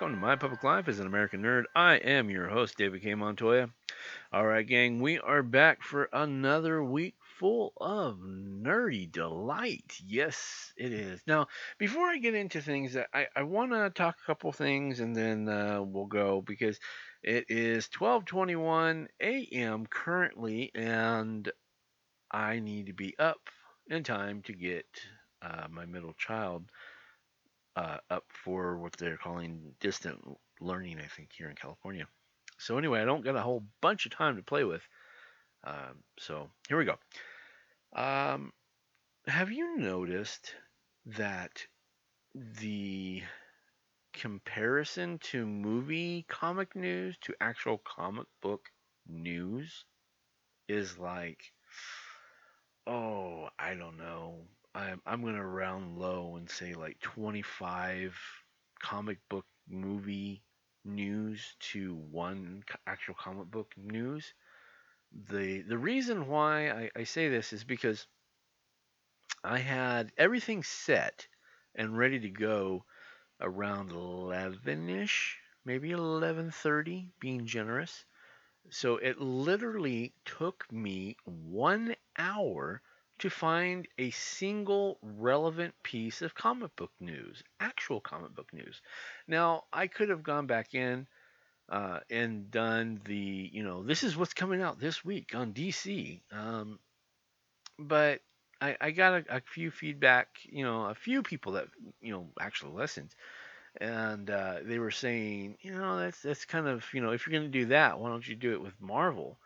Welcome to My Public Life as an American Nerd. I am your host, David K. Montoya. All right, gang, we are back for another week full of nerdy delight. Yes, it is. Now, before I get into things, I, I want to talk a couple things and then uh, we'll go because it is 12:21 a.m. currently, and I need to be up in time to get uh, my middle child uh, up for what they're calling distant learning, I think, here in California. So anyway, I don't got a whole bunch of time to play with. Um, so here we go. Um, have you noticed that the comparison to movie comic news to actual comic book news is like, oh, I don't know, I'm I'm gonna round low and say like 25 comic book movie news to one actual comic book news. The the reason why I, I say this is because I had everything set and ready to go around 11ish, maybe 11:30, being generous. So it literally took me one hour to find a single relevant piece of comic book news, actual comic book news. Now, I could have gone back in uh, and done the, you know, this is what's coming out this week on DC. Um, but I, I got a, a few feedback, you know, a few people that, you know, actually listened. And uh, they were saying, you know, that's that's kind of, you know, if you're going to do that, why don't you do it with Marvel?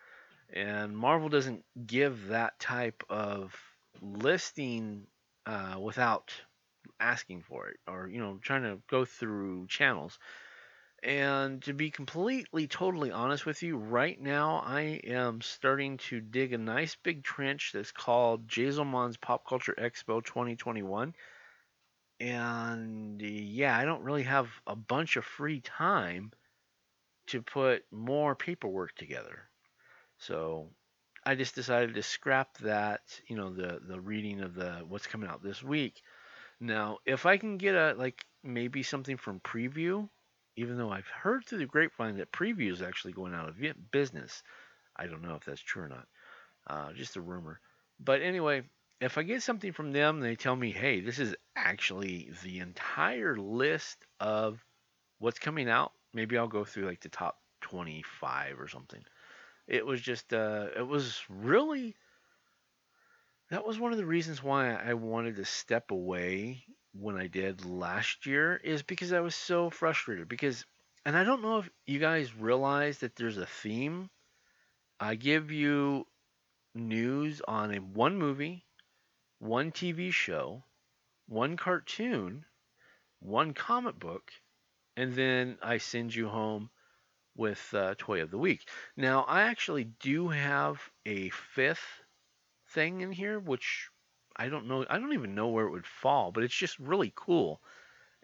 And Marvel doesn't give that type of listing uh, without asking for it or you know trying to go through channels. And to be completely, totally honest with you, right now I am starting to dig a nice big trench that's called Jazelmon's Pop Culture Expo 2021. And yeah, I don't really have a bunch of free time to put more paperwork together. So I just decided to scrap that, you know, the the reading of the what's coming out this week. Now, if I can get a like maybe something from Preview, even though I've heard through the grapevine that Preview is actually going out of business, I don't know if that's true or not. Uh, just a rumor. But anyway, if I get something from them, they tell me, hey, this is actually the entire list of what's coming out. Maybe I'll go through like the top 25 or something it was just uh, it was really that was one of the reasons why I wanted to step away when I did last year is because I was so frustrated because and I don't know if you guys realize that there's a theme. I give you news on a one movie, one TV show, one cartoon, one comic book, and then I send you home with uh, Toy of the Week. Now, I actually do have a fifth thing in here, which I don't know. I don't even know where it would fall, but it's just really cool.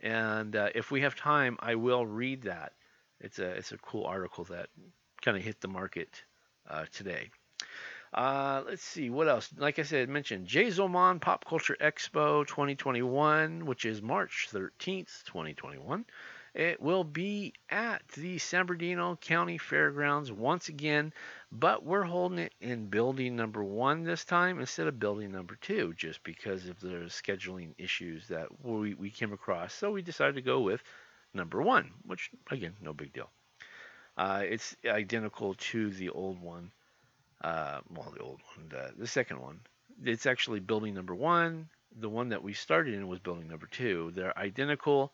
And uh, if we have time, I will read that. It's a it's a cool article that kind of hit the market uh, today. Uh, let's see what else. Like I said, mentioned Jay Zomon Pop Culture Expo 2021, which is March 13th, 2021. It will be at the San Bernardino County Fairgrounds once again, but we're holding it in building number one this time instead of building number two, just because of the scheduling issues that we, we came across. So we decided to go with number one, which, again, no big deal. Uh, it's identical to the old one. Uh, well, the old one, the, the second one. It's actually building number one. The one that we started in was building number two. They're identical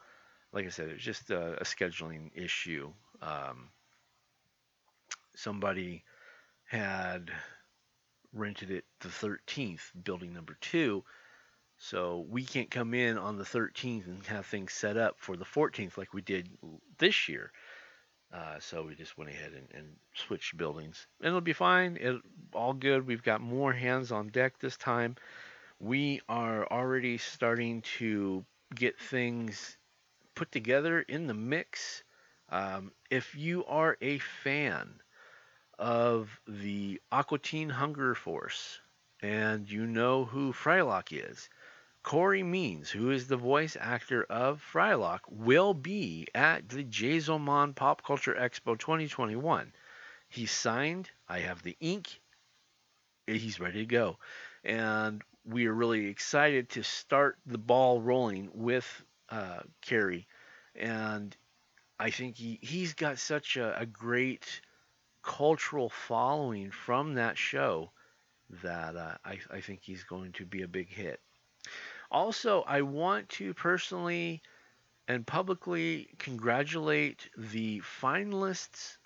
like I said, it was just a, a scheduling issue. Um, somebody had rented it the 13th, building number two. So we can't come in on the 13th and have things set up for the 14th like we did this year. Uh, so we just went ahead and, and switched buildings, and it'll be fine. It all good. We've got more hands on deck this time. We are already starting to get things put together in the mix. Um, if you are a fan of the Aqua Teen Hunger Force and you know who Frylock is, Carey Means, who is the voice actor of Frylock, will be at the Jazomon Pop Culture Expo 2021. He's signed. I have the ink. He's ready to go. And we are really excited to start the ball rolling with uh, Carey. And I think he, he's got such a, a great cultural following from that show that uh, I, I think he's going to be a big hit. Also, I want to personally and publicly congratulate the finalists,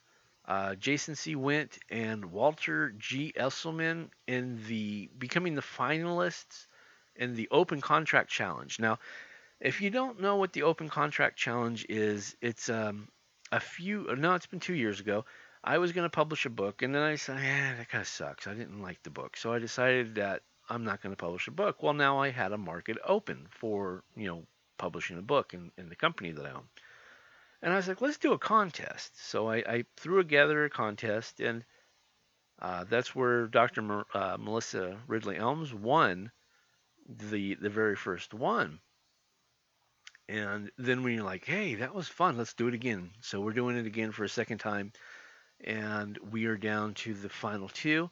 uh, Jason C. Wint and Walter G. Esselman, in the becoming the finalists in the Open Contract Challenge. Now, if you don't know what the Open Contract Challenge is, it's um, a few. No, it's been two years ago. I was going to publish a book, and then I said, "Yeah, that kind of sucks. I didn't like the book," so I decided that I'm not going to publish a book. Well, now I had a market open for you know publishing a book in, in the company that I own, and I was like, "Let's do a contest." So I, I threw together a contest, and uh, that's where Dr. Mer, uh, Melissa Ridley Elmes won the the very first one. And then we are like, "Hey, that was fun. Let's do it again." So we're doing it again for a second time and we are down to the final two.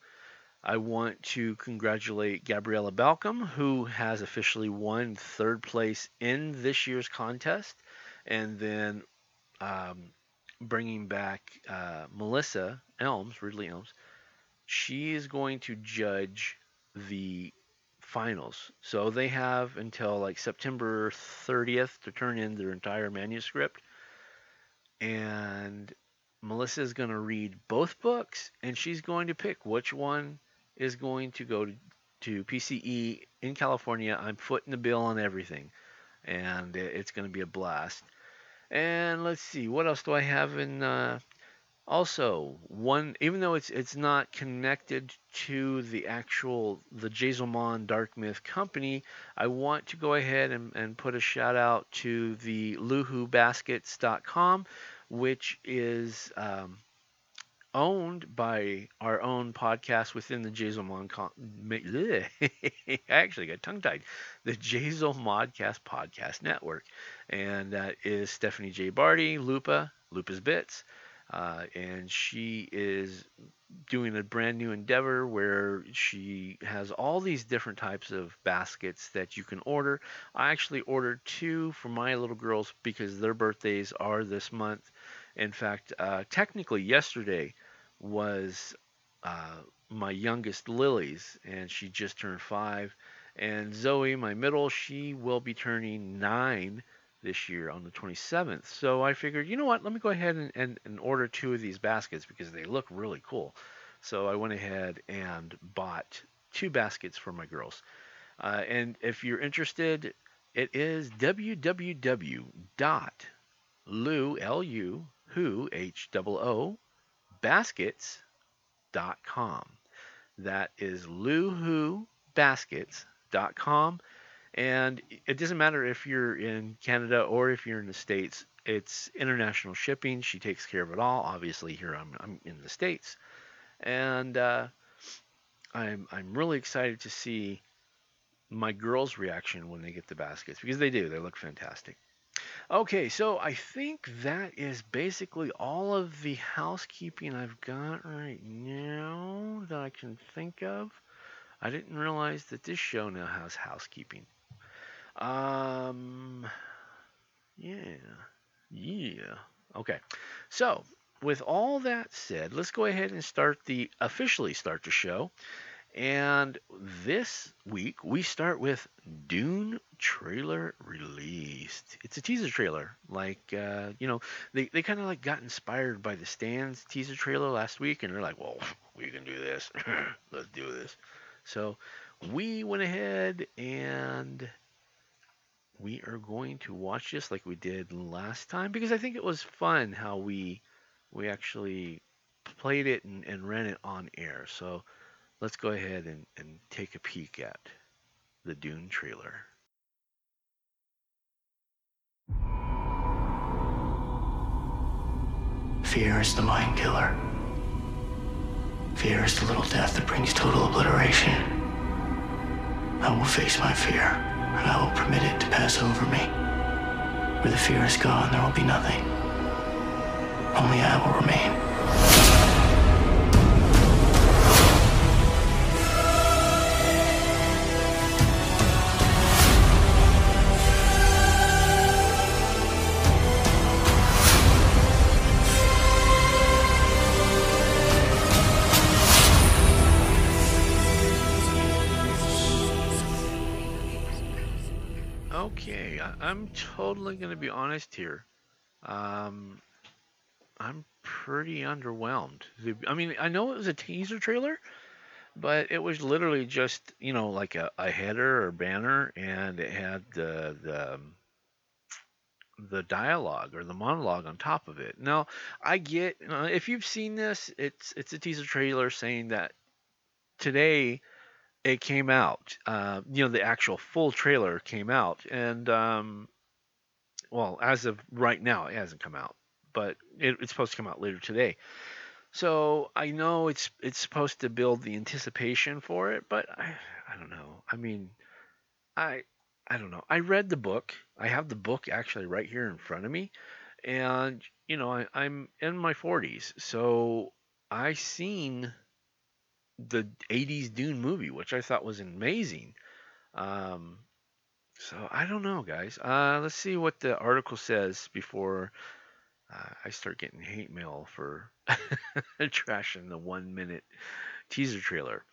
I want to congratulate Gabriella Balcom, who has officially won third place in this year's contest, and then um, bringing back uh, Melissa Elmes, Ridley Elmes. She is going to judge the finals. So they have until like September 30th to turn in their entire manuscript. And Melissa is going to read both books and she's going to pick which one is going to go to, to PCE in California. I'm footing the bill on everything, and it's going to be a blast. And let's see, what else do I have in? Uh, also, one even though it's it's not connected to the actual the Jazomon Dark Myth company, I want to go ahead and, and put a shout out to the luhubaskets.com which is um, owned by our own podcast within the Jazomon. Con- I actually got tongue tied. The Jazel Modcast Podcast Network, and that is Stephanie J. Barty, Lupa, Lupa's Bits, uh, and she is doing a brand new endeavor where she has all these different types of baskets that you can order. I actually ordered two for my little girls because their birthdays are this month. In fact, uh, technically, yesterday was uh, my youngest Lily's, and she just turned five. And Zoe, my middle, she will be turning nine this year on the 27th. So I figured, you know what, let me go ahead and, and, and order two of these baskets because they look really cool. So I went ahead and bought two baskets for my girls. Uh, and if you're interested, it is www.lu, L-U, who, H O O, baskets.com. That is luhubaskets.com. And it doesn't matter if you're in Canada or if you're in the States, it's international shipping. She takes care of it all. Obviously, here I'm, I'm in the States. And uh, I'm, I'm really excited to see my girls' reaction when they get the baskets because they do. They look fantastic. Okay, so I think that is basically all of the housekeeping I've got right now that I can think of. I didn't realize that this show now has housekeeping. Um, yeah, yeah. Okay, so with all that said, let's go ahead and start the officially start the show. And this week we start with Dune trailer released. It's a teaser trailer. Like uh, you know, they, they kind of like got inspired by the Stands teaser trailer last week, and they're like, well, we can do this. Let's do this. So we went ahead and we are going to watch this like we did last time because I think it was fun how we we actually played it and, and ran it on air. So let's go ahead and, and take a peek at the Dune trailer. Fear is the mind killer. Fear is the little death that brings total obliteration. I will face my fear, and I will permit it to pass over me. Where the fear is gone, there will be nothing. Only I will remain. I'm totally going to be honest here. Um, I'm pretty underwhelmed. I mean, I know it was a teaser trailer, but it was literally just you know like a, a header or banner, and it had the the um, the dialogue or the monologue on top of it. Now, I get uh, if you've seen this, it's it's a teaser trailer saying that today it came out. Uh, you know, the actual full trailer came out, and um, well, as of right now, it hasn't come out, but it, it's supposed to come out later today. So I know it's it's supposed to build the anticipation for it, but I I don't know. I mean, I I don't know. I read the book. I have the book actually right here in front of me, and you know I, I'm in my 40s, so I seen the 80s Dune movie, which I thought was amazing. Um, so I don't know, guys. Uh, let's see what the article says before uh, I start getting hate mail for trashing the one minute teaser trailer.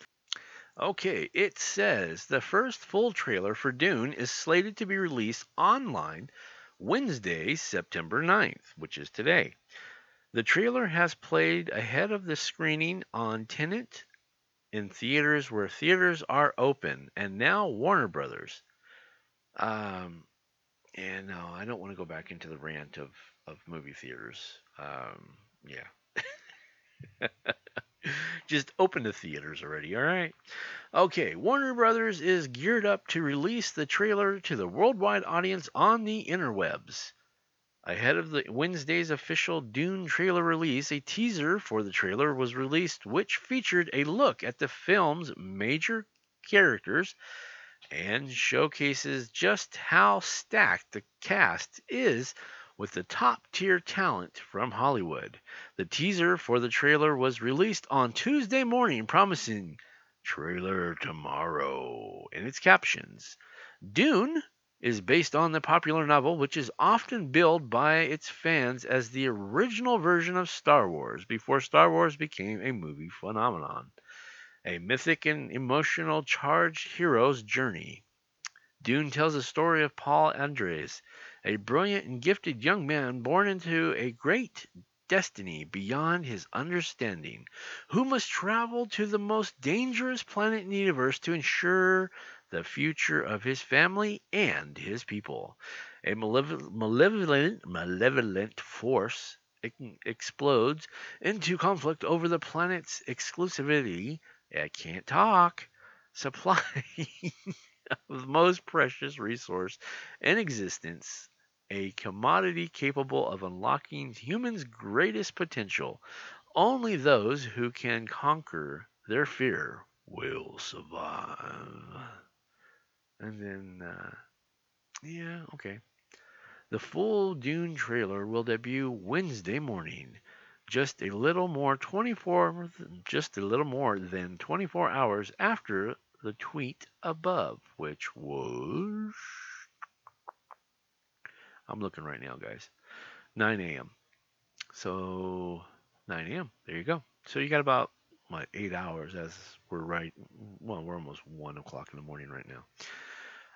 Okay, it says the first full trailer for Dune is slated to be released online Wednesday, September 9th, which is today. The trailer has played ahead of the screening on Tenet in theaters where theaters are open, and now Warner Brothers. Um, and no, I don't want to go back into the rant of, of movie theaters. Um, yeah. Just open the theaters already, all right? Okay, Warner Brothers is geared up to release the trailer to the worldwide audience on the interwebs. Ahead of the Wednesday's official Dune trailer release, a teaser for the trailer was released which featured a look at the film's major characters and showcases just how stacked the cast is with the top tier talent from Hollywood. The teaser for the trailer was released on Tuesday morning, promising trailer tomorrow in its captions. Dune is based on the popular novel, which is often billed by its fans as the original version of Star Wars before Star Wars became a movie phenomenon. A mythic and emotional charged hero's journey. Dune tells the story of Paul Atreides, a brilliant and gifted young man born into a great destiny beyond his understanding, who must travel to the most dangerous planet in the universe to ensure the future of his family and his people. A malevolent, malevolent, force explodes into conflict over the planet's exclusivity. I can't talk. Supply of the most precious resource in existence, a commodity capable of unlocking humans' greatest potential. Only those who can conquer their fear will survive. And then, uh, yeah, okay. The full Dune trailer will debut Wednesday morning, just a little more 24, just a little more than 24 hours after the tweet above, which was, I'm looking right now, guys, 9 a.m. So 9 a.m. There you go. So you got about what eight hours as we're right. Well, we're almost one o'clock in the morning right now.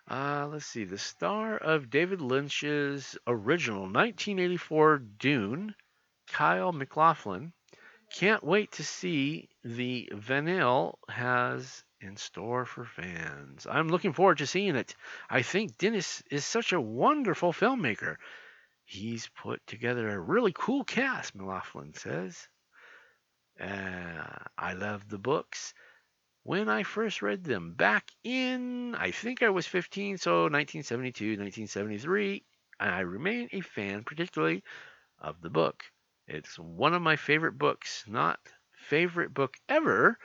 Uh, let's see. The star of David Lynch's original 1984 Dune, Kyle MacLachlan, can't wait to see the Villeneuve has in store for fans. I'm looking forward to seeing it. I think Denis is such a wonderful filmmaker. he's put together a really cool cast, MacLachlan says. Uh, I love the books. When I first read them back in, I think I was 15, so 1972, 1973, I remain a fan, particularly of the book. It's one of my favorite books, not favorite book ever.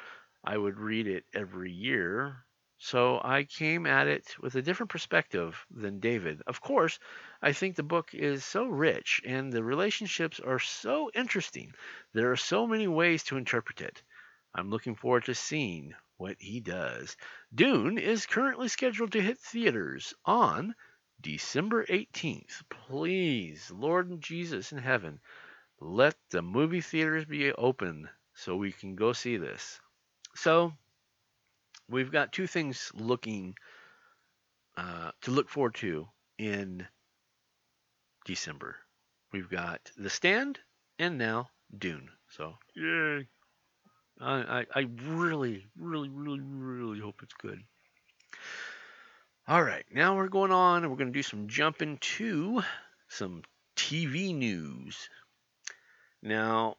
I would read it every year. So I came at it with a different perspective than David. Of course, I think the book is so rich and the relationships are so interesting. There are so many ways to interpret it. I'm looking forward to seeing what he does. Dune is currently scheduled to hit theaters on December 18th. Please, Lord and Jesus in heaven, let the movie theaters be open so we can go see this. So, we've got two things looking uh, to look forward to in December. We've got The Stand and now Dune. So, yay. I, I, I really, really, really, really hope it's good. All right, now we're going on and we're going to do some jumping to some TV news. Now,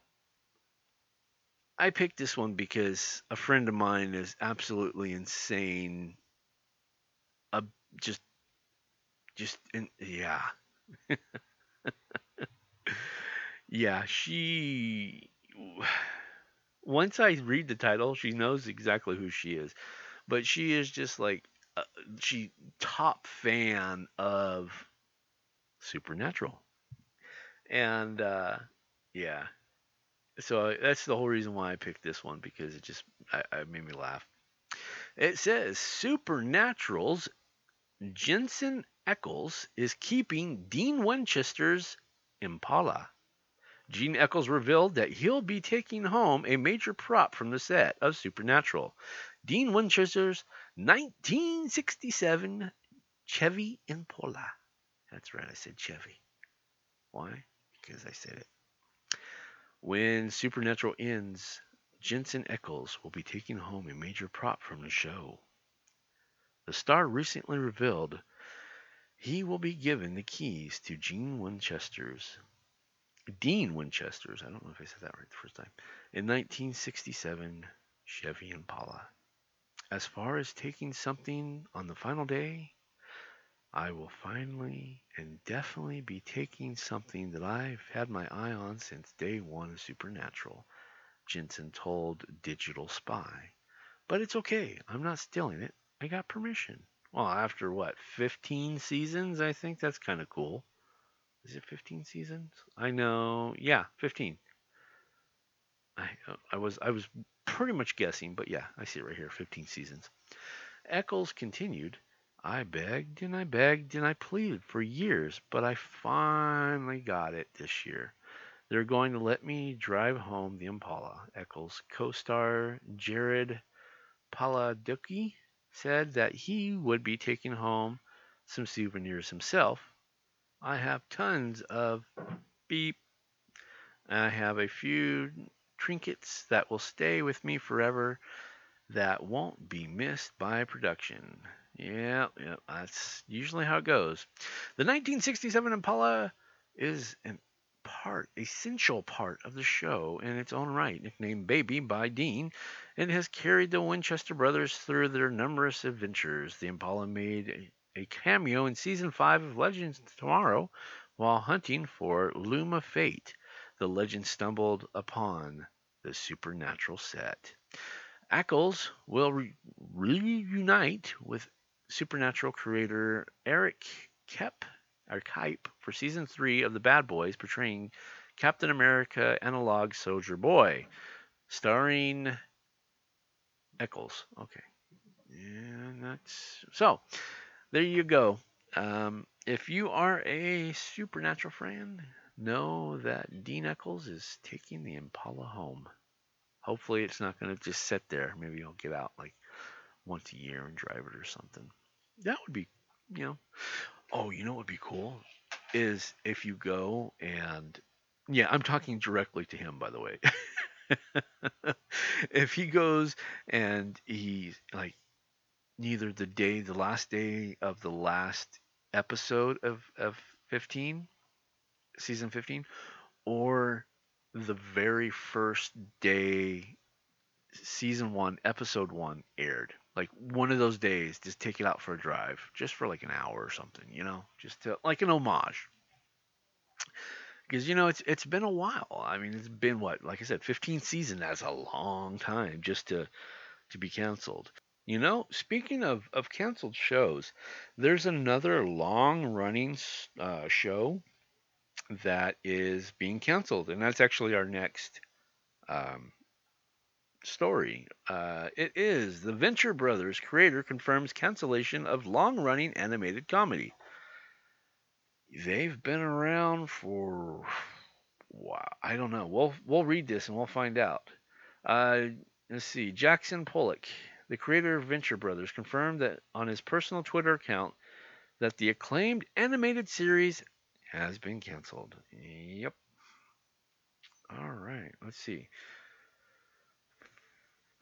I picked this one because a friend of mine is absolutely insane. Uh, just, just, in, yeah. yeah, she. Once I read the title, she knows exactly who she is. But she is just like, uh, she top fan of Supernatural. And, uh, yeah, so uh, that's the whole reason why I picked this one because it just I, made me laugh. It says Supernatural's Jensen Ackles is keeping Dean Winchester's Impala. Gene Ackles revealed that he'll be taking home a major prop from the set of Supernatural. Dean Winchester's 1967 Chevy Impala. That's right, I said Chevy. Why? Because I said it. When Supernatural ends, Jensen Ackles will be taking home a major prop from the show. The star recently revealed he will be given the keys to Gene Winchester's Dean Winchester's, I don't know if I said that right the first time, in 1967 Chevy Impala. As far as taking something on the final day, I will finally and definitely be taking something that I've had my eye on since day one of Supernatural, Jensen told Digital Spy. But it's okay. I'm not stealing it. I got permission. Well, after what, 15 seasons? I think that's kind of cool. Is it 15 seasons? I know. Yeah, 15. I I was I was pretty much guessing, but yeah, I see it right here, 15 seasons. Ackles continued, I begged and I begged and I pleaded for years, but I finally got it this year. They're going to let me drive home the Impala. Ackles co-star Jared Padalecki said that he would be taking home some souvenirs himself. I have tons of beep. I have a few trinkets that will stay with me forever that won't be missed by production. Yeah, yeah, that's usually how it goes. The 1967 Impala is an part, essential part of the show in its own right, nicknamed Baby by Dean, and has carried the Winchester brothers through their numerous adventures. The Impala made a, cameo in season 5 of Legends Tomorrow while hunting for Luma Fate. The legend stumbled upon the supernatural set. Ackles will re- reunite with Supernatural creator Eric Kep or Kipe for season three of The Bad Boys, portraying Captain America Analog Soldier Boy, starring Ackles. Okay, and that's so. There you go. Um, if you are a Supernatural fan, know that Dean Ackles is taking the Impala home. Hopefully, it's not going to just sit there. Maybe he'll get out like once a year and drive it or something. That would be, you know. Oh, you know what would be cool is if you go and yeah, I'm talking directly to him by the way. if he goes and he's like neither the day the last day of the last episode of of 15 season 15 or the very first day season 1 episode 1 aired like one of those days just take it out for a drive just for like an hour or something you know just to like an homage. Because you know it's it's been a while. I mean it's been what like i said 15 season that's a long time just to to be canceled. You know speaking of of canceled shows there's another long running uh, show that is being canceled and that's actually our next um, story. Uh, it is the Venture Brothers creator confirms cancellation of long running animated comedy. They've been around for wow, I don't know. We'll we'll read this and we'll find out. Uh, let's see. Jackson Publick, the creator of Venture Brothers, confirmed that on his personal Twitter account that the acclaimed animated series has been canceled. Yep. All right. Let's see.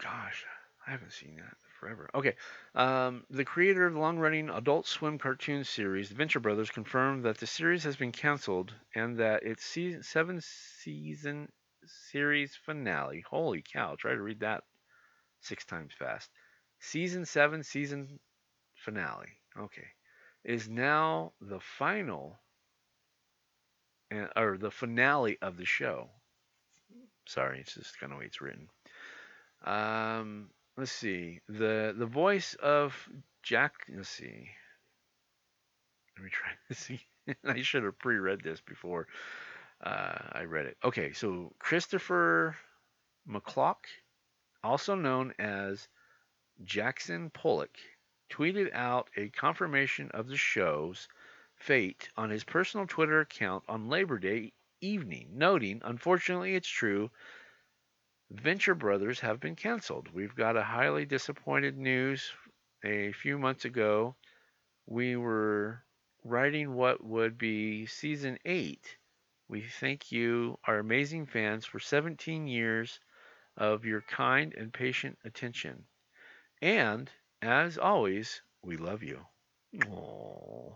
Gosh, I haven't seen that forever. Okay. Um, the creator of the long running Adult Swim cartoon series, The Venture Brothers, confirmed that the series has been canceled and that its season, seven season series finale, holy cow, try to read that six times fast. Season seven, season finale, okay, is now the final uh, or the finale of the show. Sorry, it's just kind of the way it's written. Um, let's see. The the voice of Jack. Let's see. Let me try to see. I should have pre-read this before uh, I read it. Okay, so Christopher McCulloch, also known as Jackson Publick, tweeted out a confirmation of the show's fate on his personal Twitter account on Labor Day evening, noting, "Unfortunately, it's true." Venture Brothers have been canceled. We've got a highly disappointed news. A few months ago, we were writing what would be season 8. We thank you, our amazing fans, for 17 years of your kind and patient attention. And, as always, we love you. Aww.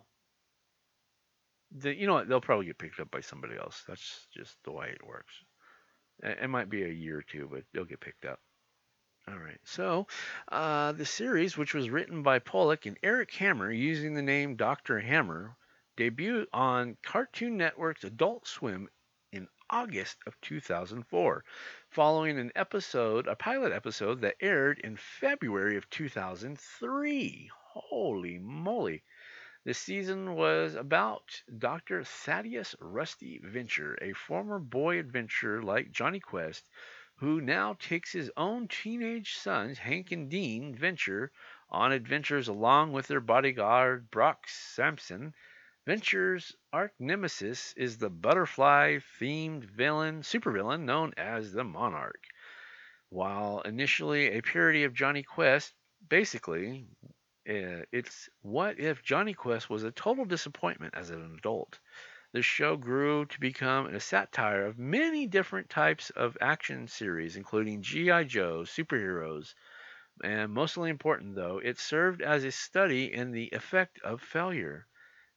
The, you know what? They'll probably get picked up by somebody else. That's just the way it works. It might be a year or two, but they'll get picked up. All right. So, uh, the series, which was written by Publick and Eric Hammer using the name Dr. Hammer, debuted on Cartoon Network's Adult Swim in August of 2004, following an episode, a pilot episode that aired in February of 2003. Holy moly. The season was about Dr. Thaddeus Rusty Venture, a former boy adventurer like Jonny Quest, who now takes his own teenage sons, Hank and Dean Venture, on adventures along with their bodyguard, Brock Samson. Venture's arch nemesis is the butterfly themed villain, supervillain known as the Monarch. While initially a parody of Jonny Quest, basically Eh, it's what if Jonny Quest was a total disappointment as an adult? The show grew to become a satire of many different types of action series, including G.I. Joe, superheroes, and mostly important though, it served as a study in the effect of failure.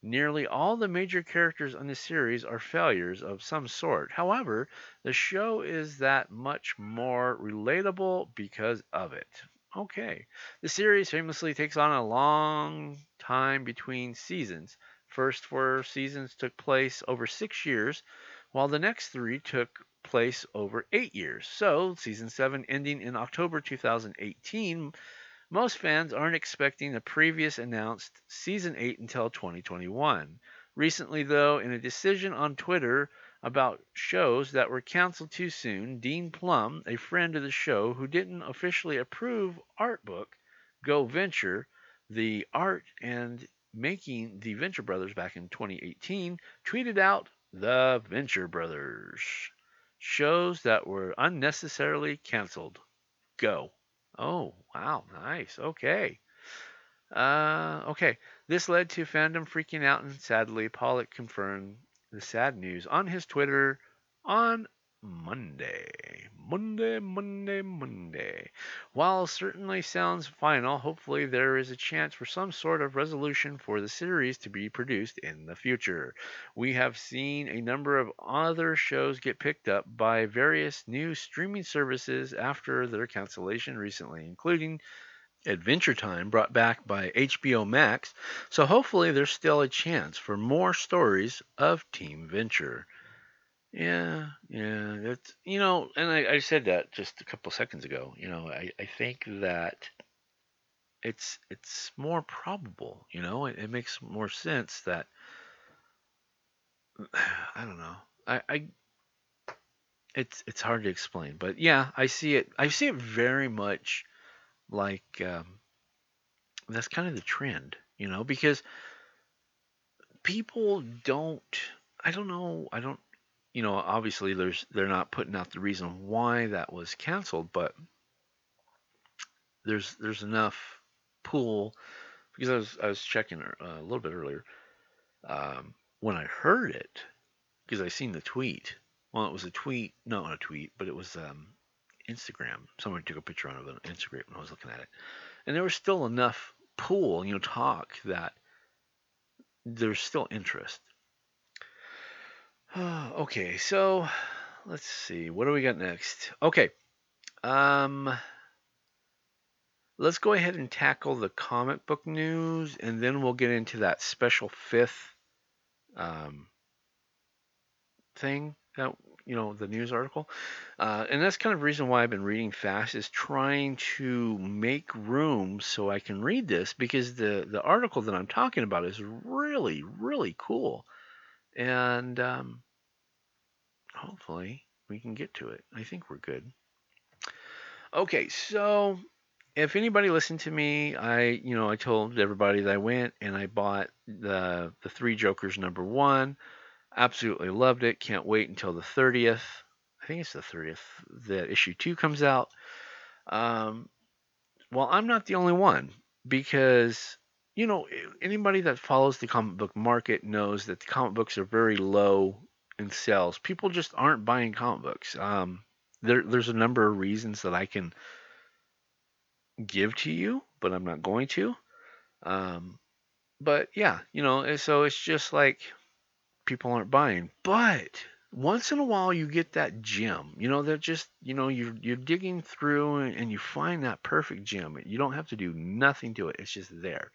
Nearly all the major characters on the series are failures of some sort. However, the show is that much more relatable because of it. Okay. The series famously takes on a long time between seasons. First four seasons took place over six years, while the next three took place over eight years. So, season seven ending in October 2018, most fans aren't expecting the previous announced season eight until 2021. Recently, though, in a decision on Twitter, about shows that were canceled too soon, Dean Plum, a friend of the show who didn't officially approve art book Go Venture, the art and making the Venture Brothers back in 2018, tweeted out the Venture Brothers shows that were unnecessarily canceled. Go. Oh, wow, nice. Okay. Uh, okay. This led to fandom freaking out, and sadly, Publick confirmed the sad news on his Twitter on Monday. Monday, Monday, Monday. While certainly sounds final, hopefully there is a chance for some sort of resolution for the series to be produced in the future. We have seen a number of other shows get picked up by various new streaming services after their cancellation recently, including Adventure Time brought back by HBO Max, so hopefully there's still a chance for more stories of Team Venture. Yeah, yeah, that's you know, and I, I said that just a couple seconds ago. You know, I, I think that it's it's more probable. You know, it, it makes more sense that I don't know. I, I it's it's hard to explain, but yeah, I see it. I see it very much like um, that's kind of the trend, you know, because people don't. I don't know. I don't. You know, obviously, there's they're not putting out the reason why that was canceled, but there's there's enough pool because I was I was checking uh, a little bit earlier um, when I heard it because I seen the tweet. Well, it was a tweet, not a tweet, but it was um, Instagram. Someone took a picture on Instagram when I was looking at it, and there was still enough pool, you know, talk that there's still interest. okay, so let's see. What do we got next? Okay. Um let's go ahead and tackle the comic book news and then we'll get into that special fifth um, thing that you know the news article uh, and that's kind of the reason why i've been reading fast is trying to make room so i can read this because the the article that i'm talking about is really really cool. And um, hopefully we can get to it. I think we're good. Okay so if anybody listened to me i you know i told everybody that i went and i bought the the three jokers number one absolutely loved it can't wait until the 30th I think it's the 30th that issue two comes out. Um, well, I'm not the only one because you know anybody that follows the comic book market knows that the comic books are very low in sales. People just aren't buying comic books. Um, there, there's a number of reasons that I can give to you, but I'm not going to. Um, but yeah, you know, so it's just like people aren't buying. But once in a while you get that gem. You know that just you know you're you're digging through and you find that perfect gem. You don't have to do nothing to it. It's just there.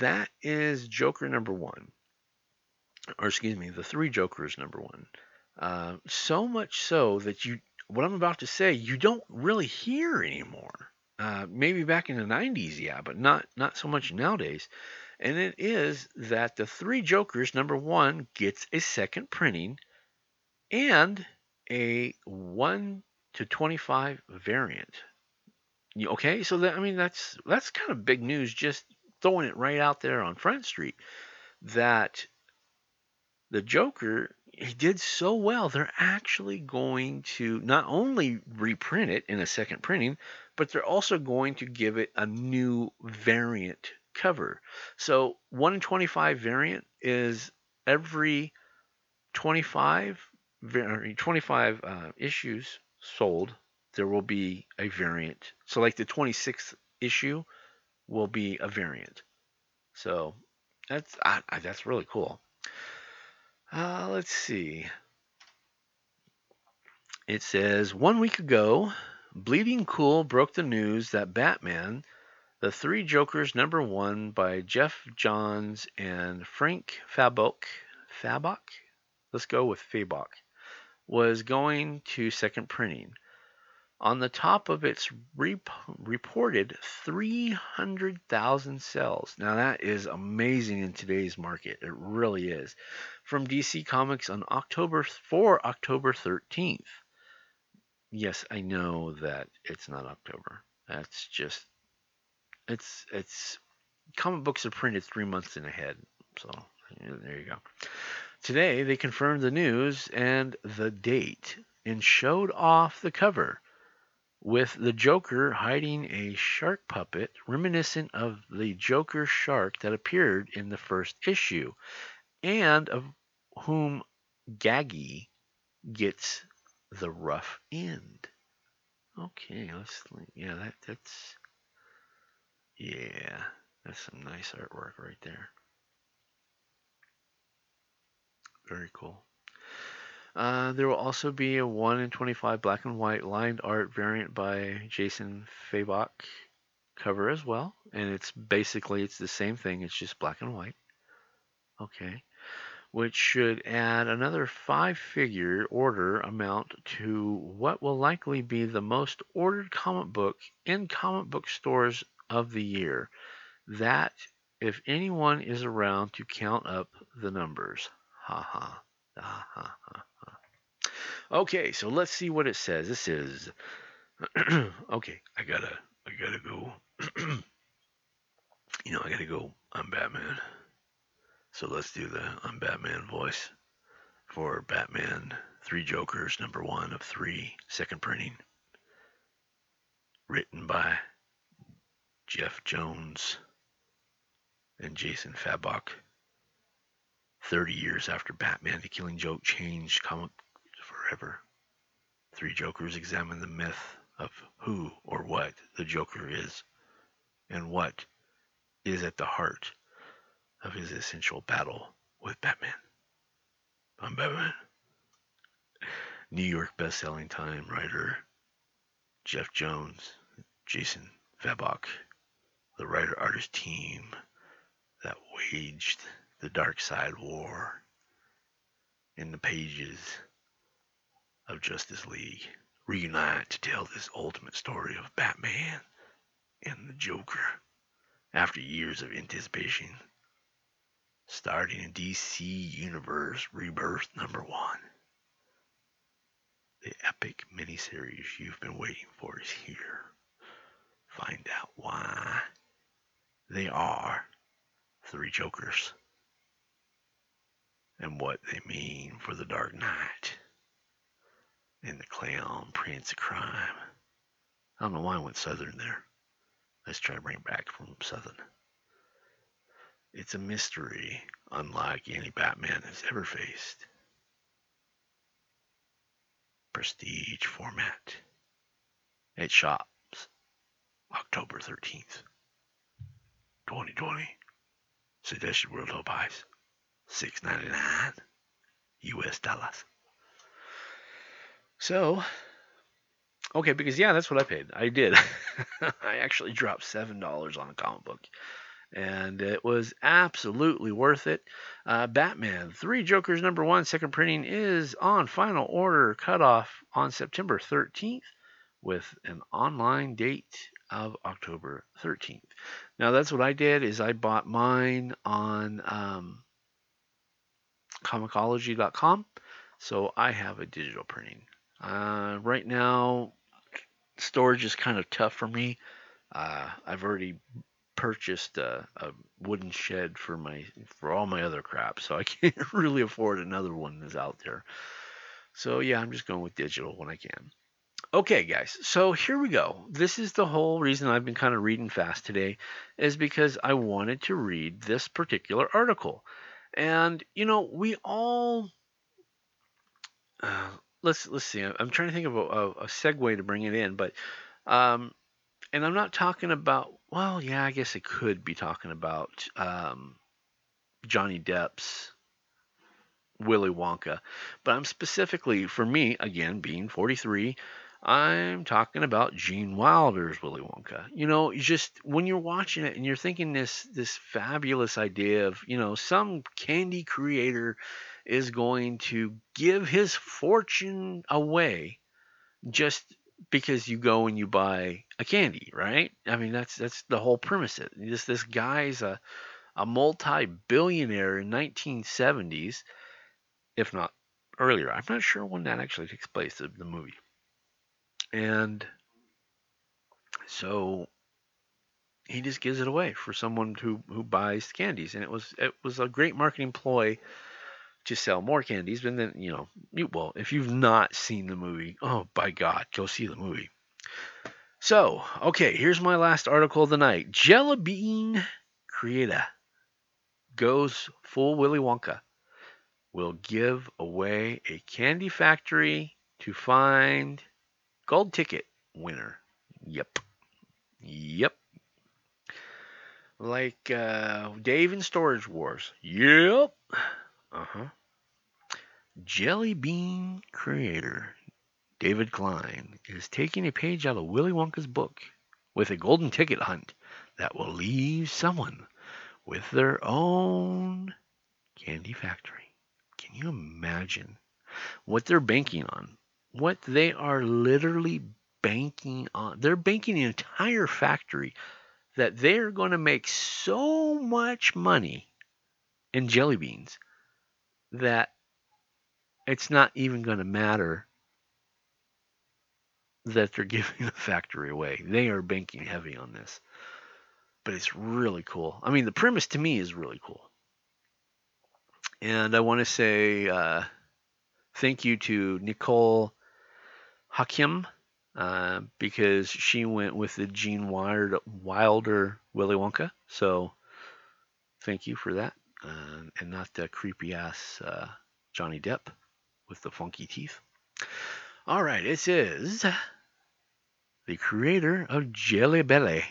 That is joker number one. Or excuse me the three jokers number one. Uh, so much so that you what i'm about to say you don't really hear anymore. Uh, maybe back in the 90s yeah but not not so much nowadays and it is that the three Jokers number one gets a second printing and a 1 to 25 variant. Okay, so that I mean that's that's kind of big news just throwing it right out there on Front Street that the Joker he did so well they're actually going to not only reprint it in a second printing but they're also going to give it a new variant cover. So 1 in 25 variant is every 25 25 uh, issues sold, there will be a variant. So like the 26th issue will be a variant. So that's uh, that's really cool. Uh, let's see. It says one week ago, Bleeding Cool broke the news that Batman the Three Jokers number one by Geoff Johns and Frank Fabok. Fabok? Let's go with Fabok. Was going to second printing. On the top of its rep- reported 300,000 sales. Now that is amazing in today's market. It really is. From DC Comics on October for October 13th. Yes, I know that it's not October. That's just it's it's comic books are printed three months in ahead, so there you go. Today they confirmed the news and the date and showed off the cover with the Joker hiding a shark puppet reminiscent of the Joker shark that appeared in the first issue, and of whom Gaggy gets the rough end. Okay, let's yeah, that that's yeah, that's some nice artwork right there. Very cool. Uh, there will also be a 1 in 25 black and white lined art variant by Jason Fabok cover as well. And it's basically it's the same thing, it's just black and white. Okay. Which should add another five figure order amount to what will likely be the most ordered comic book in comic book stores of the year. That, if anyone is around to count up the numbers. Ha ha. Ha ha ha. Okay, so let's see what it says. This is okay. I gotta, I gotta go. you know, I gotta go. I'm Batman. So let's do the I'm Batman voice for Batman Three Jokers, number one of three, second printing. Written by Geoff Johns and Jason Fabok. 30 years after Batman the Killing Joke changed comic forever. Three Jokers examine the myth of who or what the Joker is and what is at the heart of his essential battle with Batman. I'm Batman. New York best-selling time writer Geoff Johns, Jason Fabok, the writer-artist team that waged the Darkseid War in the pages of Justice League reunite to tell this ultimate story of Batman and the Joker after years of anticipation. Starting in DC Universe Rebirth number one. The epic miniseries you've been waiting for is here. Find out why they are three Jokers and what they mean for the Dark Knight and the clown prince of crime. I don't know why I went southern there. Let's try to bring it back from southern. It's a mystery unlike any Batman has ever faced. Prestige format. It shops October 13th, 2020. Suggested World Low Pies. Six ninety nine US dollars. So, okay, because yeah, that's what I paid. I did. I actually dropped seven dollars on a comic book, and it was absolutely worth it. Uh, Batman Three Jokers number one second printing is on final order cutoff on September 13th, with an online date of October 13th. Now that's what I did is I bought mine on um, comixology.com, so I have a digital printing. Uh, right now, storage is kind of tough for me. Uh, I've already purchased a, a, wooden shed for my for all my other crap, so I can't really afford another one that's out there. So yeah, I'm just going with digital when I can. Okay, guys, so here we go. This is the whole reason I've been kind of reading fast today, is because I wanted to read this particular article. And you know, we all uh, let's let's see. I'm trying to think of a, a, segue to bring it in, but um, and I'm not talking about. Well, yeah, I guess I could be talking about um, Johnny Depp's Willy Wonka, but I'm specifically for me again being 43. I'm talking about Gene Wilder's Willy Wonka. You know, just when you're watching it and you're thinking this this fabulous idea of you know some candy creator is going to give his fortune away just because you go and you buy a candy, right? I mean, that's that's the whole premise. It this this guy's a a multi-billionaire in 1970s, if not earlier. I'm not sure when that actually takes place, the, the movie. And so he just gives it away for someone who who buys candies, and it was it was a great marketing ploy to sell more candies. And then, you know, you, well, if you've not seen the movie, oh, by God, go see the movie. So, okay, here's my last article of the night. Jelly Bean Creator goes full Willy Wonka. Will give away a candy factory to find gold ticket winner. Yep. Yep. Like uh, Dave in Storage Wars. Yep. Uh huh. Jelly Bean creator David Klein is taking a page out of Willy Wonka's book with a golden ticket hunt that will leave someone with their own candy factory. Can you imagine what they're banking on? What they are literally banking on. They're banking an entire factory that they're going to make so much money in jelly beans that it's not even going to matter that they're giving the factory away. They are banking heavy on this. But it's really cool. I mean, the premise to me is really cool. And I want to say uh, thank you to Nicole Hakim uh, because she went with the Gene Wilder, Willy Wonka. So thank you for that. Uh, and not the creepy ass uh, Johnny Depp with the funky teeth. All right, this is the creator of Jelly Belly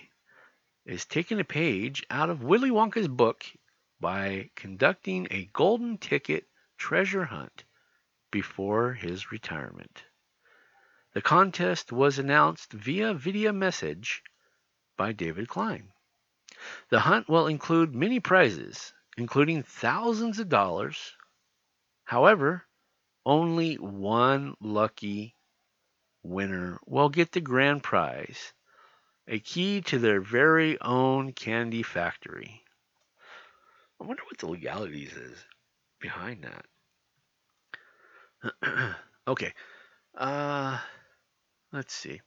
is taking a page out of Willy Wonka's book by conducting a golden ticket treasure hunt before his retirement. The contest was announced via video message by David Klein. The hunt will include many prizes, including thousands of dollars. However, only one lucky winner will get the grand prize a key to their very own candy factory. I wonder what the legalities is behind that. okay. Uh let's see.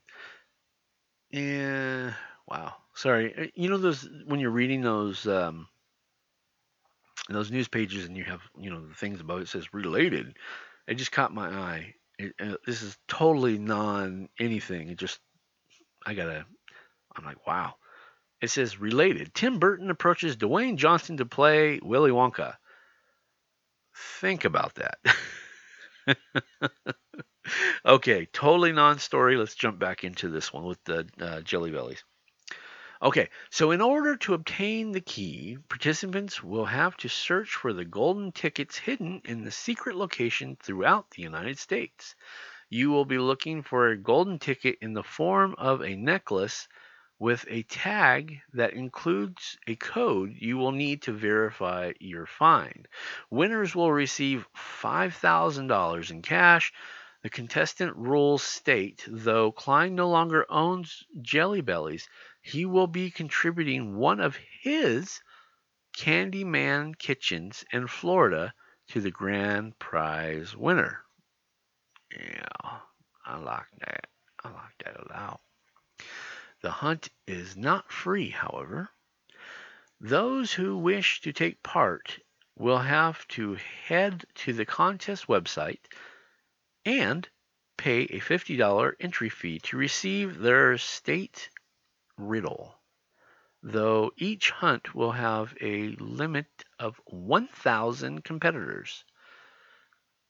Yeah, wow. Sorry. Uh, you know those when you're reading those um those news pages and you have, you know, the things about it says related. It just caught my eye. It, uh, this is totally non anything. It just I got to I'm like, wow. It says related. Tim Burton approaches Dwayne Johnson to play Willy Wonka. Think about that. okay, totally non-story. Let's jump back into this one with the uh, Jelly Bellies. Okay, so in order to obtain the key, participants will have to search for the golden tickets hidden in the secret location throughout the United States. You will be looking for a golden ticket in the form of a necklace with a tag that includes a code you will need to verify your find. Winners will receive $5,000 in cash. The contestant rules state though Klein no longer owns Jelly Bellies, he will be contributing one of his Candyman kitchens in Florida to the grand prize winner. Yeah, I like that. I like that a lot. The hunt is not free, however. Those who wish to take part will have to head to the contest website and pay a $50 entry fee to receive their state riddle. Though each hunt will have a limit of 1,000 competitors.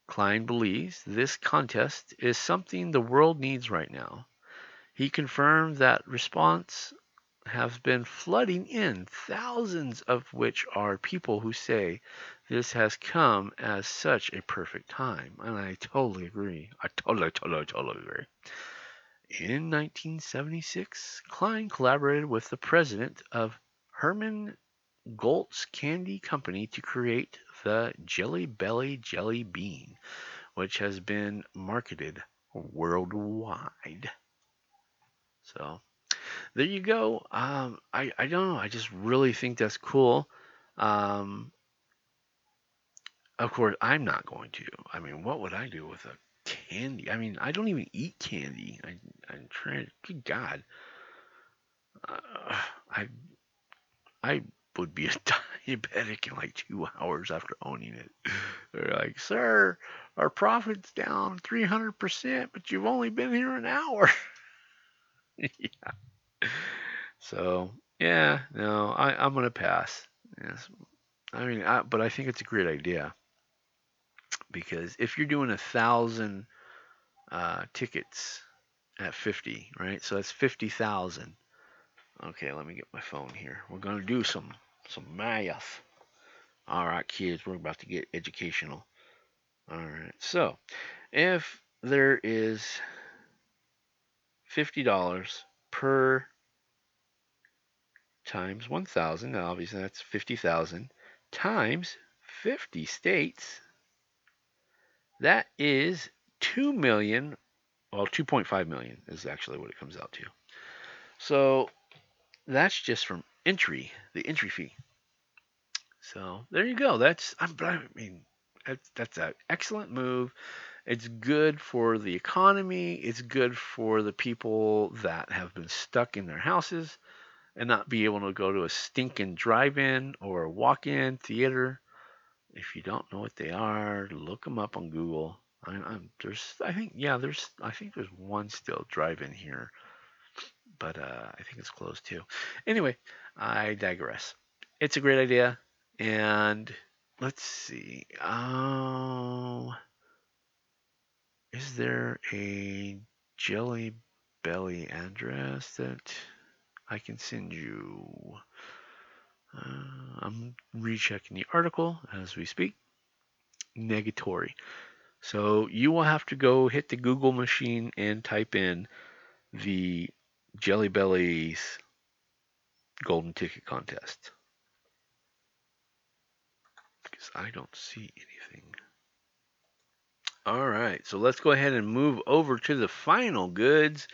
Klein believes this contest is something the world needs right now. He confirmed that response have been flooding in, thousands of which are people who say this has come as such a perfect time. And I totally agree. I totally, totally, totally agree. In 1976, Klein collaborated with the president of Herman Goelitz Candy Company to create the Jelly Belly Jelly Bean, which has been marketed worldwide. So there you go. Um, I, I don't know. I just really think that's cool. Um, of course, I'm not going to. I mean, what would I do with a candy? I mean, I don't even eat candy. I, I'm trying. Good God. Uh, I I would be a diabetic in like two hours after owning it. They're like, sir, our profit's down 300%, but you've only been here an hour. yeah. So yeah, no, I, I'm gonna pass. Yes, I mean, I, but I think it's a great idea because if you're doing a thousand uh, tickets at 50, right? So that's 50,000. Okay, let me get my phone here. We're gonna do some some math. All right, kids, we're about to get educational. All right, so if there is fifty dollars per times one thousand, obviously that's fifty thousand times fifty states. That is two million. Well, two point five million is actually what it comes out to. So that's just from entry, the entry fee. So there you go. That's I'm, I mean that's that's an excellent move. It's good for the economy. It's good for the people that have been stuck in their houses and not be able to go to a stinking drive-in or a walk-in theater. If you don't know what they are, look them up on Google. I, I'm, there's, I think, yeah, there's, I think there's one still drive-in here but uh, I think it's closed too. Anyway, I digress. It's a great idea, and let's see. Oh, is there a Jelly Belly address that I can send you? Uh, I'm rechecking the article as we speak. Negatory. So you will have to go hit the Google machine and type in the Jelly Belly's golden ticket contest. Because I don't see anything. All right, so let's go ahead and move over to the final goods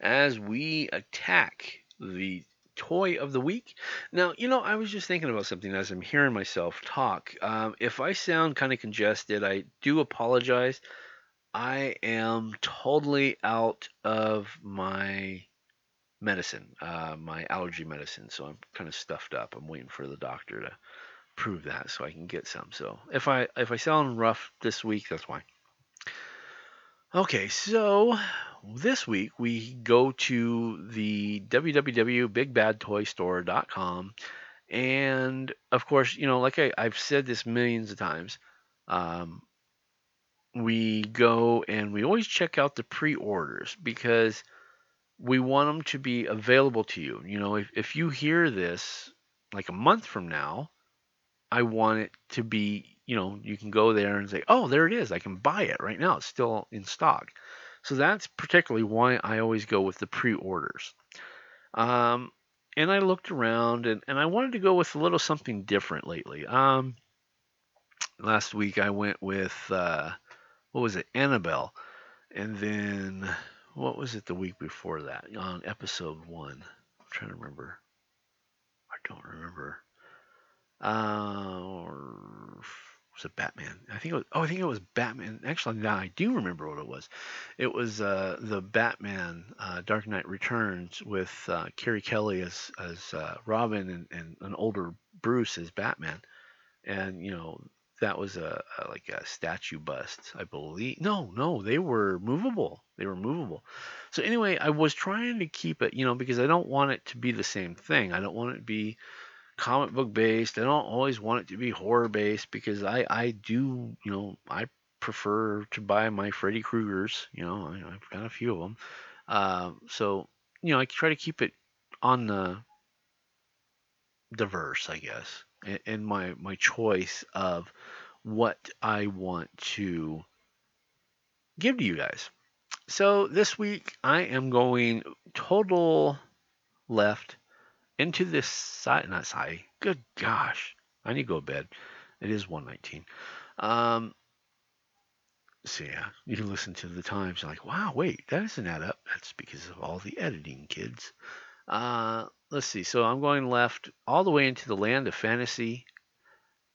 as we attack the toy of the week. Now, you know, I was just thinking about something as I'm hearing myself talk. Um, if I sound kind of congested, I do apologize. I am totally out of my medicine, uh, my allergy medicine. So I'm kind of stuffed up. I'm waiting for the doctor to prove that so I can get some. So if I if I sound rough this week, that's why. Okay, so this week we go to the www.bigbadtoystore.com, and of course, you know, like I, I've said this millions of times, um, we go and we always check out the pre-orders because we want them to be available to you. You know, if, if you hear this like a month from now, I want it to be, you know, you can go there and say, oh, there it is. I can buy it right now. It's still in stock. So that's particularly why I always go with the pre orders. Um, and I looked around and, and I wanted to go with a little something different lately. Um, last week I went with, uh, what was it, Annabelle. And then what was it the week before that on episode one? I'm trying to remember. I don't remember. Uh, was it Batman? I think it was. Oh, I think it was Batman. Actually, now I do remember what it was. It was uh, the Batman uh, Dark Knight Returns with uh, Carrie Kelly as as uh, Robin and, and an older Bruce as Batman. And you know that was a, a, like a statue bust, I believe. No, no, they were movable. They were movable. So anyway, I was trying to keep it, you know, because I don't want it to be the same thing. I don't want it to be comic book based. I don't always want it to be horror based because I I do, you know, I prefer to buy my Freddy Kruegers. You know, I, have got a few of them. Uh, so you know, I try to keep it on the diverse, I guess and my my choice of what I want to give to you guys. So this week I am going total left into this side, not side. Good gosh, I need to go to bed. It is 119. Um, so yeah, you can listen to the times. Like, wow, wait, that doesn't add up. That's because of all the editing, kids. Uh, let's see. So I'm going left all the way into the land of fantasy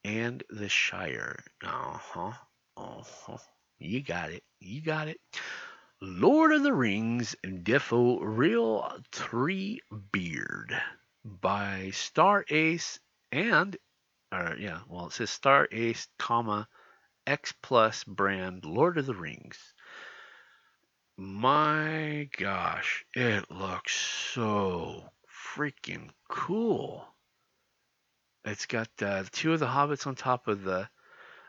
and the Shire. Uh huh. Uh huh. You got it. You got it. Lord of the Rings and Defo Real Tree Beard by Star Ace and, or yeah, well, it says Star Ace, comma, X Plus brand Lord of the Rings. My gosh, it looks so freaking cool. It's got uh, two of the hobbits on top of the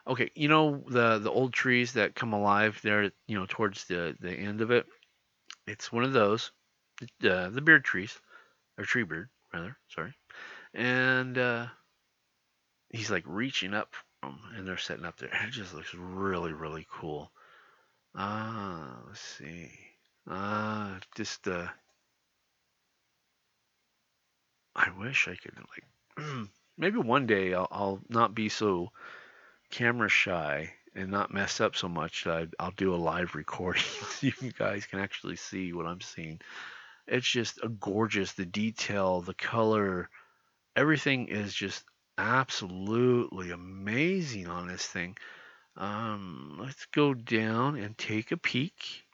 Okay, you know the the old trees that come alive there, you know, towards the the end of it. It's one of those, uh, the beard trees, or Treebeard rather. Sorry, and uh, he's like reaching up from, and they're setting up there. It just looks really really cool. Ah, let's see. Ah, just uh, I wish I could like maybe one day I'll, I'll not be so camera shy and not mess up so much I, I'll do a live recording so you guys can actually see what I'm seeing. It's just a gorgeous. The detail, the color, everything is just absolutely amazing on this thing. Um, let's go down and take a peek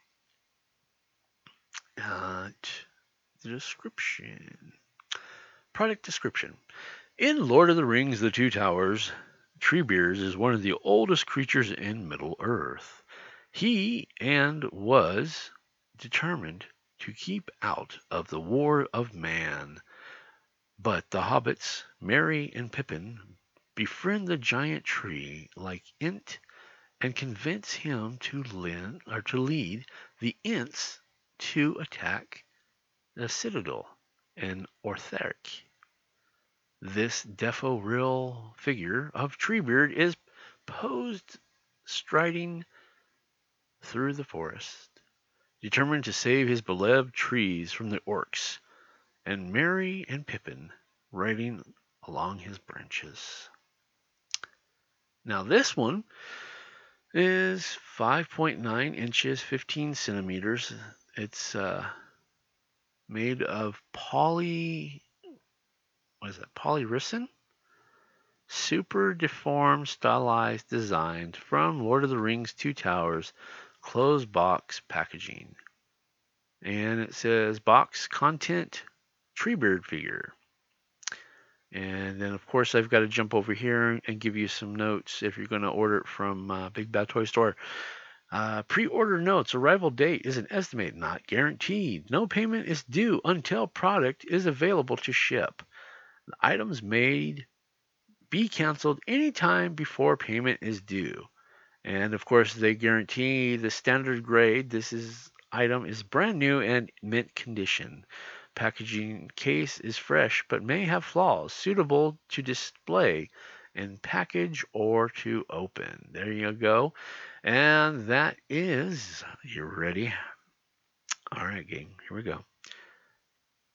at the description. Product description. In Lord of the Rings The Two Towers, Treebeard is one of the oldest creatures in Middle Earth. He and was determined to keep out of the war of man. But the hobbits, Merry and Pippin, befriend the giant tree like Ent and convince him to, lend, or to lead the Ents to attack the citadel in Orthanc. This Defo-Real figure of Treebeard is posed striding through the forest, determined to save his beloved trees from the orcs, and Merry and Pippin riding along his branches. Now, this one is 5.9 inches, 15 centimeters. It's uh, made of poly. What is that? Polyurethane? Super deformed, stylized, designed from Lord of the Rings Two Towers, closed box packaging. And it says box content Treebeard figure. And then, of course, I've got to jump over here and give you some notes if you're going to order it from uh, Big Bad Toy Store. Uh, pre-order notes. Arrival date is an estimate, not guaranteed. No payment is due until product is available to ship. The items made be canceled anytime before payment is due. And of course, they guarantee the standard grade. This is item is brand new and mint condition. Packaging case is fresh but may have flaws, suitable to display in package or to open. There you go. And that is, you ready? All right, gang, here we go.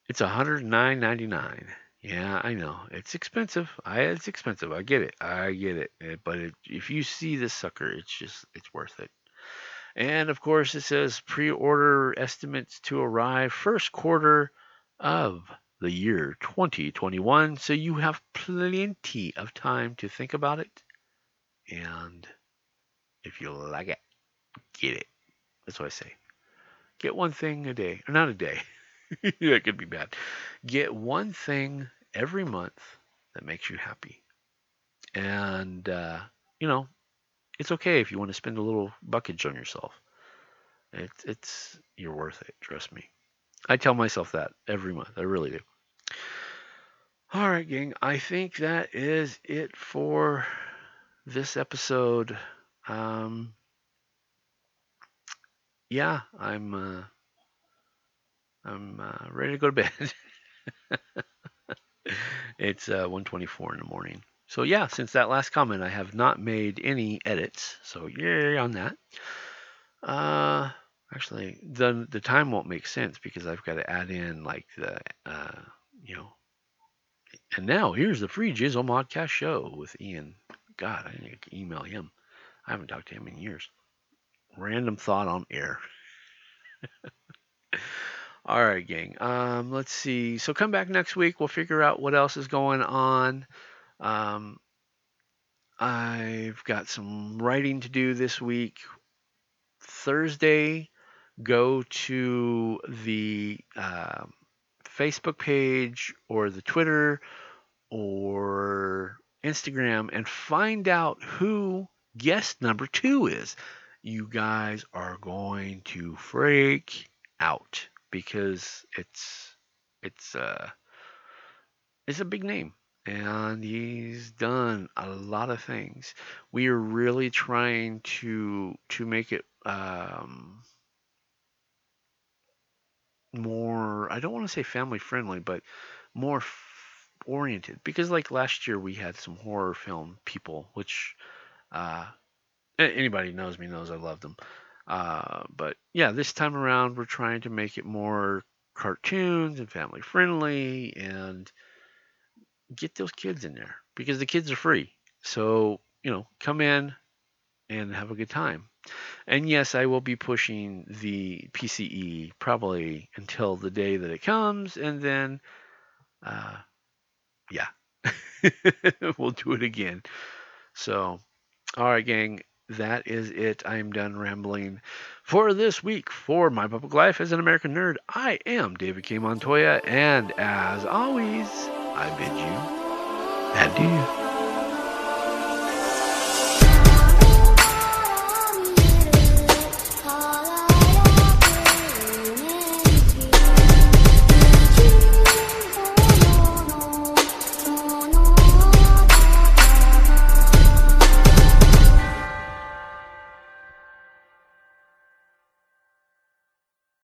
It's $109.99. Yeah, I know. It's expensive. I it's expensive. I get it. I get it. Eh, But it, if you see this sucker, it's just it's worth it. And of course, it says pre-order estimates to arrive first quarter of the year 2021. So you have plenty of time to think about it. And if you like it, get it. That's what I say. Get one thing a day, or not a day. that could be bad. Get one thing every month that makes you happy. And, uh, you know, it's okay if you want to spend a little buckage on yourself. It's, it's, you're worth it. Trust me. I tell myself that every month. I really do. All right, gang. I think that is it for this episode. Um, yeah, I'm, uh, I'm uh, ready to go to bed. it's uh, 1:24 in the morning. So yeah, since that last comment, I have not made any edits. So yay on that. Uh, actually, the the time won't make sense because I've got to add in like the uh, you know. And now here's the free Jizzle Modcast show with Ian. God, I need to email him. I haven't talked to him in years. Random thought on air. All right, gang. Um, let's see. So come back next week. We'll figure out what else is going on. Um, I've got some writing to do this week. Thursday, go to the uh, Facebook page or the Twitter or Instagram and find out who guest number two is. You guys are going to freak out because it's it's uh it's a big name and he's done a lot of things. We are really trying to to make it um, more. I don't want to say family friendly, but more f- oriented. Because like last year, we had some horror film people, which uh, anybody knows me knows I love them. Uh, but yeah, this time around, we're trying to make it more cartoons and family friendly and get those kids in there because the kids are free. So, you know, come in and have a good time. And yes, I will be pushing the PCE probably until the day that it comes, and then, uh, yeah, we'll do it again. So, all right, gang, that is it. I am done rambling for this week for My Public Life as an American Nerd. I am David K. Montoya, and as always, I bid you adieu.